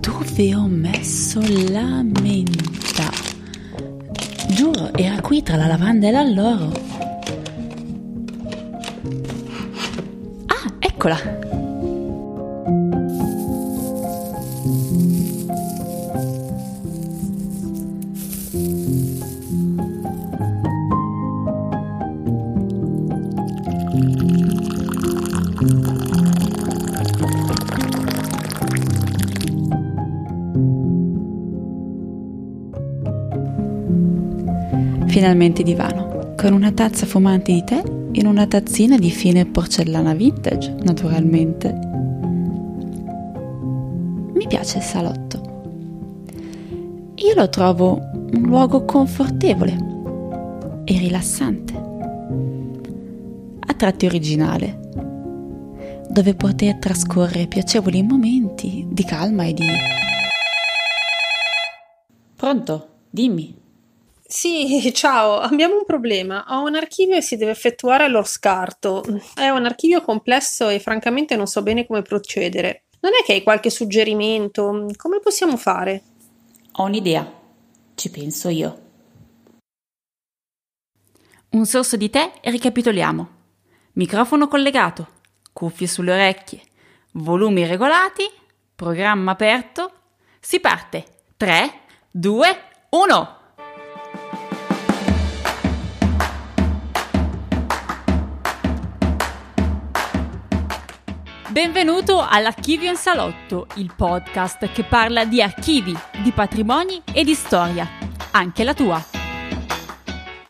Dove ho messo la menta? Giuro, era qui tra la lavanda e l'alloro. Ah, eccola! Finalmente divano, con una tazza fumante di tè in una tazzina di fine porcellana vintage, naturalmente. Mi piace il salotto. Io lo trovo un luogo confortevole e rilassante, tratti originale, dove poter trascorrere piacevoli momenti di calma e di... Pronto? Dimmi. Sì, ciao, abbiamo un problema. Ho un archivio e si deve effettuare lo scarto. È un archivio complesso e francamente non so bene come procedere. Non è che hai qualche suggerimento? Come possiamo fare? Ho un'idea. Ci penso io. Un sorso di tè e ricapitoliamo. Microfono collegato, cuffie sulle orecchie, volumi regolati, programma aperto. Si parte. 3, 2, 1. Benvenuto all'Archivio in Salotto, il podcast che parla di archivi, di patrimoni e di storia, anche la tua.